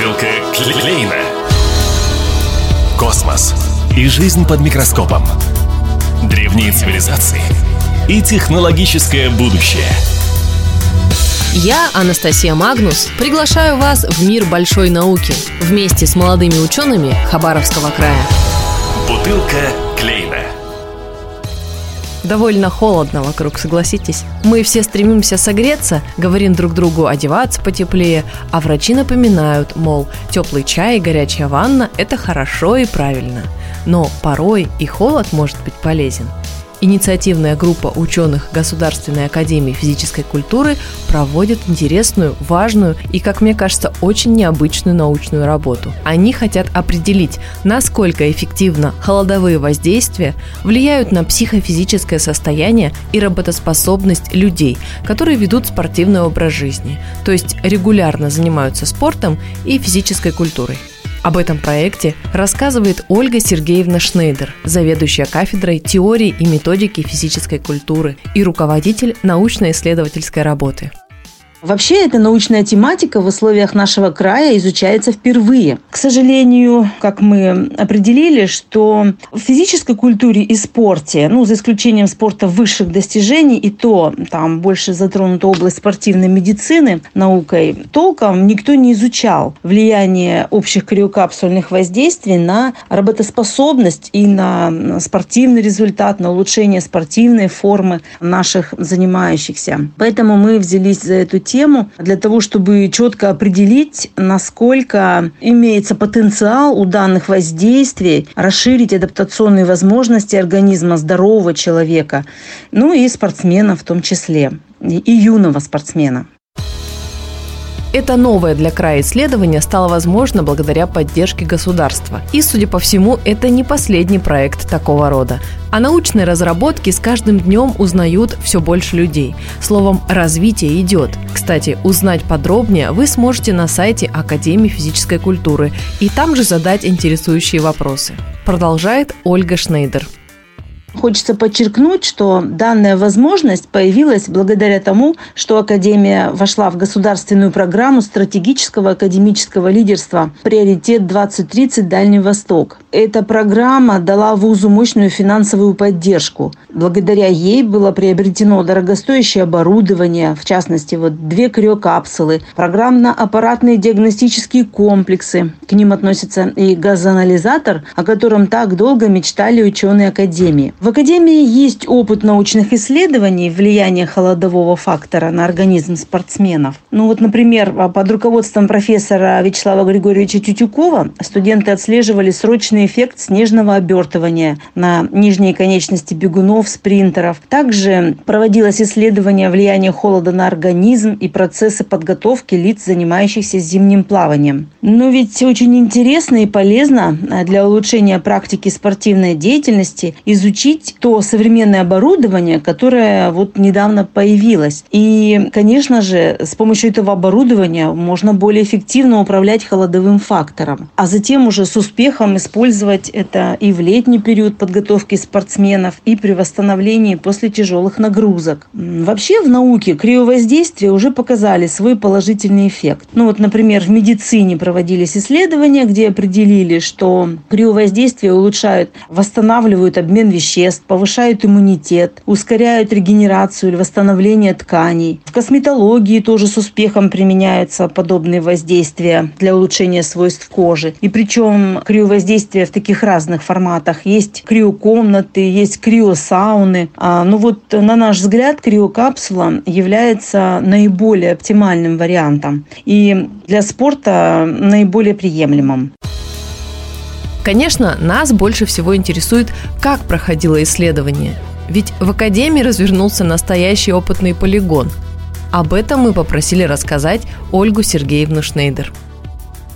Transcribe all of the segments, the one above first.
Бутылка Клейна. Космос и жизнь под микроскопом. Древние цивилизации и технологическое будущее. Я, Анастасия Магнус, приглашаю вас в мир большой науки вместе с молодыми учеными Хабаровского края. Бутылка Клейна. Довольно холодно вокруг, согласитесь. Мы все стремимся согреться, говорим друг другу одеваться потеплее, а врачи напоминают, мол, теплый чай и горячая ванна – это хорошо и правильно. Но порой и холод может быть полезен – Инициативная группа ученых Государственной академии физической культуры проводит интересную, важную и, как мне кажется, очень необычную научную работу. Они хотят определить, насколько эффективно холодовые воздействия влияют на психофизическое состояние и работоспособность людей, которые ведут спортивный образ жизни, то есть регулярно занимаются спортом и физической культурой. Об этом проекте рассказывает Ольга Сергеевна Шнейдер, заведующая кафедрой теории и методики физической культуры и руководитель научно-исследовательской работы. Вообще эта научная тематика в условиях нашего края изучается впервые. К сожалению, как мы определили, что в физической культуре и спорте, ну, за исключением спорта высших достижений, и то там больше затронута область спортивной медицины наукой, толком никто не изучал влияние общих криокапсульных воздействий на работоспособность и на спортивный результат, на улучшение спортивной формы наших занимающихся. Поэтому мы взялись за эту тему для того, чтобы четко определить, насколько имеется потенциал у данных воздействий расширить адаптационные возможности организма здорового человека, ну и спортсмена в том числе, и юного спортсмена. Это новое для края исследование стало возможно благодаря поддержке государства. И, судя по всему, это не последний проект такого рода. О научной разработке с каждым днем узнают все больше людей. Словом, развитие идет. Кстати, узнать подробнее вы сможете на сайте Академии физической культуры и там же задать интересующие вопросы. Продолжает Ольга Шнейдер. Хочется подчеркнуть, что данная возможность появилась благодаря тому, что Академия вошла в государственную программу стратегического академического лидерства «Приоритет 2030 Дальний Восток». Эта программа дала вузу мощную финансовую поддержку. Благодаря ей было приобретено дорогостоящее оборудование, в частности, вот две криокапсулы, программно-аппаратные диагностические комплексы. К ним относится и газоанализатор, о котором так долго мечтали ученые Академии. В Академии есть опыт научных исследований влияния холодового фактора на организм спортсменов. Ну вот, например, под руководством профессора Вячеслава Григорьевича Тютюкова студенты отслеживали срочный эффект снежного обертывания на нижние конечности бегунов, спринтеров. Также проводилось исследование влияния холода на организм и процессы подготовки лиц, занимающихся зимним плаванием. Но ведь очень интересно и полезно для улучшения практики спортивной деятельности изучить изучить то современное оборудование, которое вот недавно появилось. И, конечно же, с помощью этого оборудования можно более эффективно управлять холодовым фактором, а затем уже с успехом использовать это и в летний период подготовки спортсменов, и при восстановлении после тяжелых нагрузок. Вообще в науке криовоздействия уже показали свой положительный эффект. Ну вот, например, в медицине проводились исследования, где определили, что криовоздействия улучшают, восстанавливают обмен веществ, веществ, повышают иммунитет, ускоряют регенерацию или восстановление тканей. В косметологии тоже с успехом применяются подобные воздействия для улучшения свойств кожи. И причем криовоздействия в таких разных форматах. Есть криокомнаты, есть криосауны. А, ну вот, на наш взгляд, криокапсула является наиболее оптимальным вариантом и для спорта наиболее приемлемым. Конечно, нас больше всего интересует, как проходило исследование. Ведь в Академии развернулся настоящий опытный полигон. Об этом мы попросили рассказать Ольгу Сергеевну Шнейдер.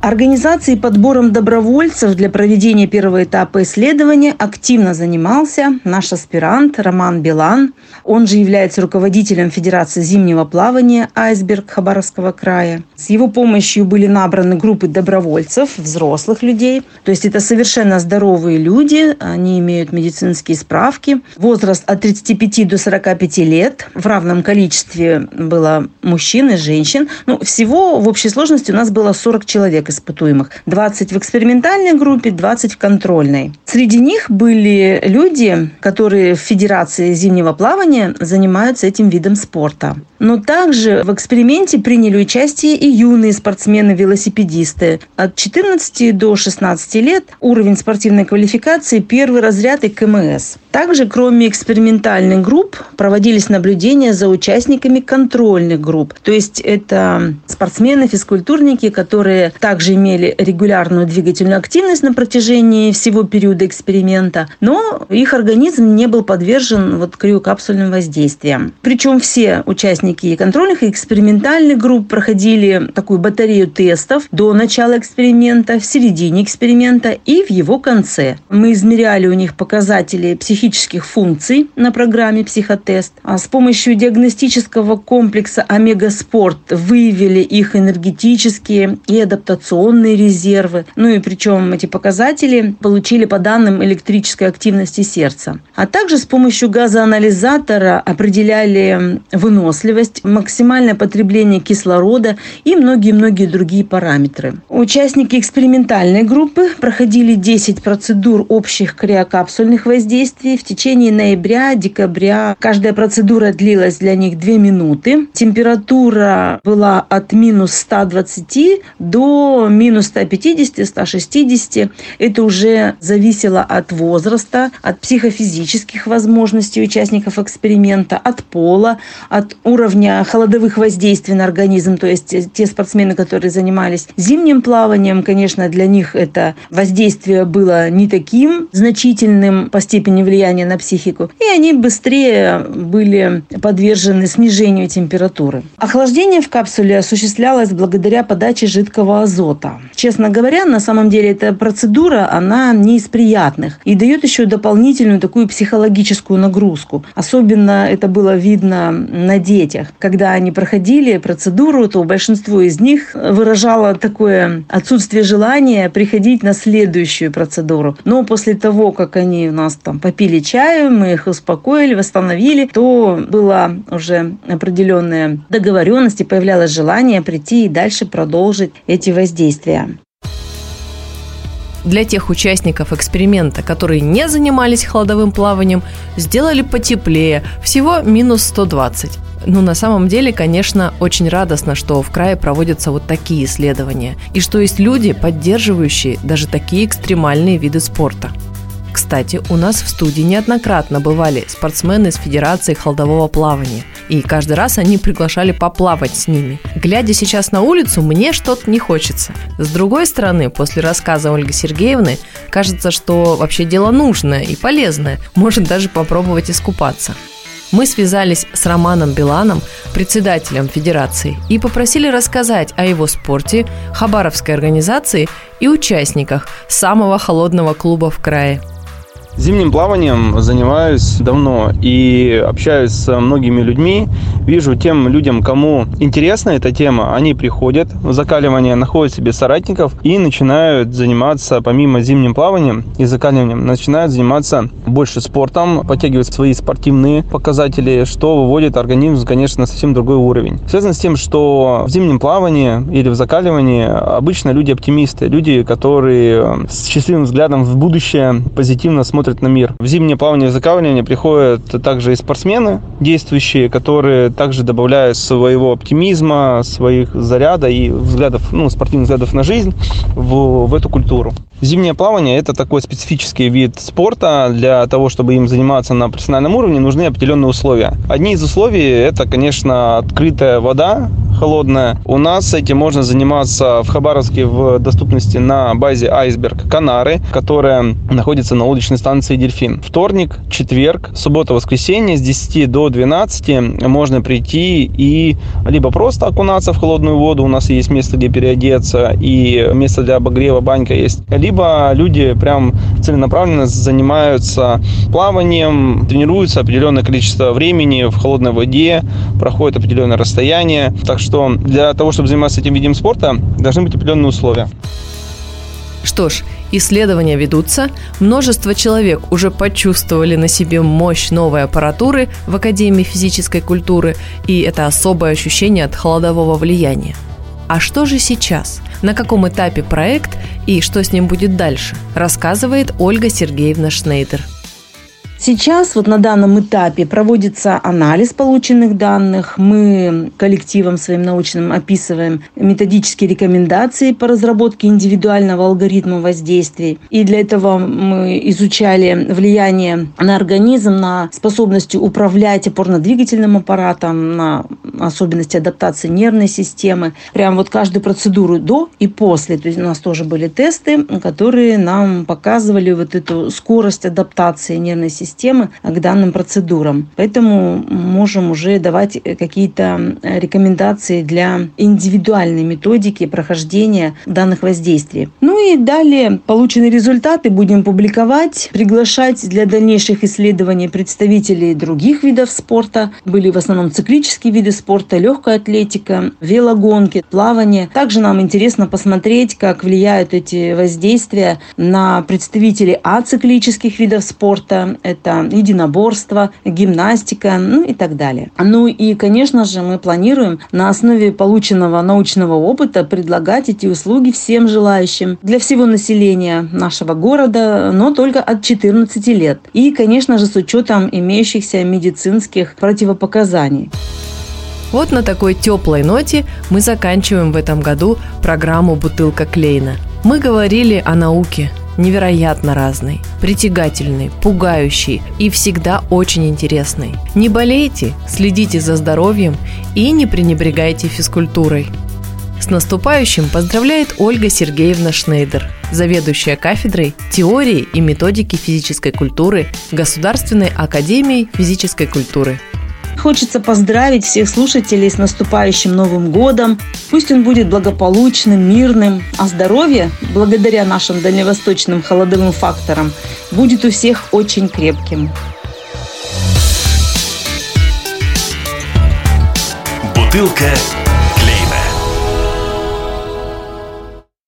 Организацией и подбором добровольцев для проведения первого этапа исследования активно занимался наш аспирант Роман Билан. Он же является руководителем Федерации зимнего плавания «Айсберг» Хабаровского края. С его помощью были набраны группы добровольцев, взрослых людей. То есть это совершенно здоровые люди, они имеют медицинские справки. Возраст от 35 до 45 лет. В равном количестве было мужчин и женщин. Ну, всего в общей сложности у нас было 40 человек испытуемых. 20 в экспериментальной группе, 20 в контрольной. Среди них были люди, которые в Федерации зимнего плавания занимаются этим видом спорта. Но также в эксперименте приняли участие и юные спортсмены-велосипедисты. От 14 до 16 лет уровень спортивной квалификации первый разряд и КМС. Также, кроме экспериментальных групп, проводились наблюдения за участниками контрольных групп. То есть это спортсмены, физкультурники, которые также имели регулярную двигательную активность на протяжении всего периода эксперимента, но их организм не был подвержен вот криокапсульным воздействиям. Причем все участники контрольных и экспериментальных групп проходили такую батарею тестов до начала эксперимента, в середине эксперимента и в его конце. Мы измеряли у них показатели психических функций на программе «Психотест», а с помощью диагностического комплекса «Омега Спорт» выявили их энергетические и адаптационные резервы. Ну и причем эти показатели получили по данным электрической активности сердца. А также с помощью газоанализатора определяли выносливость, максимальное потребление кислорода и многие-многие другие параметры. Участники экспериментальной группы проходили 10 процедур общих криокапсульных воздействий в течение ноября-декабря. Каждая процедура длилась для них 2 минуты. Температура была от минус 120 до минус 150-160. Это уже зависело от возраста, от психофизических возможностей участников эксперимента, от пола, от уровня холодовых воздействий на организм. То есть те спортсмены, которые занимались зимним плаванием, конечно, для них это воздействие было не таким значительным по степени влияния на психику. И они быстрее были подвержены снижению температуры. Охлаждение в капсуле осуществлялось благодаря подаче жидкого азота. Честно говоря, на самом деле эта процедура, она не из приятных и дает еще дополнительную такую психологическую нагрузку. Особенно это было видно на детях. Когда они проходили процедуру, то большинство из них выражало такое отсутствие желания приходить на следующую процедуру. Но после того, как они у нас там попили чаю, мы их успокоили, восстановили, то была уже определенная договоренность и появлялось желание прийти и дальше продолжить эти воздействия. Для тех участников эксперимента, которые не занимались холодовым плаванием, сделали потеплее, всего минус 120. Ну, на самом деле, конечно, очень радостно, что в крае проводятся вот такие исследования, и что есть люди, поддерживающие даже такие экстремальные виды спорта. Кстати, у нас в студии неоднократно бывали спортсмены из Федерации холодового плавания. И каждый раз они приглашали поплавать с ними. Глядя сейчас на улицу, мне что-то не хочется. С другой стороны, после рассказа Ольги Сергеевны, кажется, что вообще дело нужное и полезное. Может даже попробовать искупаться. Мы связались с Романом Биланом, председателем Федерации, и попросили рассказать о его спорте, хабаровской организации и участниках самого холодного клуба в крае – Зимним плаванием занимаюсь давно и общаюсь с многими людьми. Вижу тем людям, кому интересна эта тема, они приходят в закаливание, находят себе соратников и начинают заниматься, помимо зимним плаванием и закаливанием, начинают заниматься больше спортом, подтягивать свои спортивные показатели, что выводит организм, конечно, на совсем другой уровень. Связано с тем, что в зимнем плавании или в закаливании обычно люди оптимисты, люди, которые с счастливым взглядом в будущее позитивно смотрят смотрят на мир. В зимнее плавание и закаливание приходят также и спортсмены действующие, которые также добавляют своего оптимизма, своих заряда и взглядов, ну, спортивных взглядов на жизнь в, в эту культуру. Зимнее плавание – это такой специфический вид спорта. Для того, чтобы им заниматься на профессиональном уровне, нужны определенные условия. Одни из условий – это, конечно, открытая вода, холодная. У нас этим можно заниматься в Хабаровске в доступности на базе Айсберг Канары, которая находится на лодочной станции Дельфин. Вторник, четверг, суббота, воскресенье с 10 до 12 можно прийти и либо просто окунаться в холодную воду, у нас есть место, где переодеться, и место для обогрева, банька есть, либо люди прям целенаправленно занимаются плаванием, тренируются определенное количество времени в холодной воде, проходят определенное расстояние. Так что для того, чтобы заниматься этим видом спорта, должны быть определенные условия. Что ж, исследования ведутся, множество человек уже почувствовали на себе мощь новой аппаратуры в Академии физической культуры, и это особое ощущение от холодового влияния. А что же сейчас? На каком этапе проект и что с ним будет дальше, рассказывает Ольга Сергеевна Шнейдер. Сейчас вот на данном этапе проводится анализ полученных данных. Мы коллективом своим научным описываем методические рекомендации по разработке индивидуального алгоритма воздействий. И для этого мы изучали влияние на организм, на способность управлять опорно-двигательным аппаратом, на особенности адаптации нервной системы. Прям вот каждую процедуру до и после. То есть у нас тоже были тесты, которые нам показывали вот эту скорость адаптации нервной системы системы к данным процедурам. Поэтому можем уже давать какие-то рекомендации для индивидуальной методики прохождения данных воздействий. Ну и далее полученные результаты будем публиковать, приглашать для дальнейших исследований представителей других видов спорта. Были в основном циклические виды спорта, легкая атлетика, велогонки, плавание. Также нам интересно посмотреть, как влияют эти воздействия на представителей ациклических видов спорта это единоборство, гимнастика, ну и так далее. Ну и, конечно же, мы планируем на основе полученного научного опыта предлагать эти услуги всем желающим для всего населения нашего города, но только от 14 лет. И, конечно же, с учетом имеющихся медицинских противопоказаний. Вот на такой теплой ноте мы заканчиваем в этом году программу «Бутылка Клейна». Мы говорили о науке, невероятно разный, притягательный, пугающий и всегда очень интересный. Не болейте, следите за здоровьем и не пренебрегайте физкультурой. С наступающим поздравляет Ольга Сергеевна Шнейдер, заведующая кафедрой теории и методики физической культуры Государственной академии физической культуры – Хочется поздравить всех слушателей с наступающим Новым годом. Пусть он будет благополучным, мирным, а здоровье, благодаря нашим дальневосточным холодовым факторам, будет у всех очень крепким. Бутылка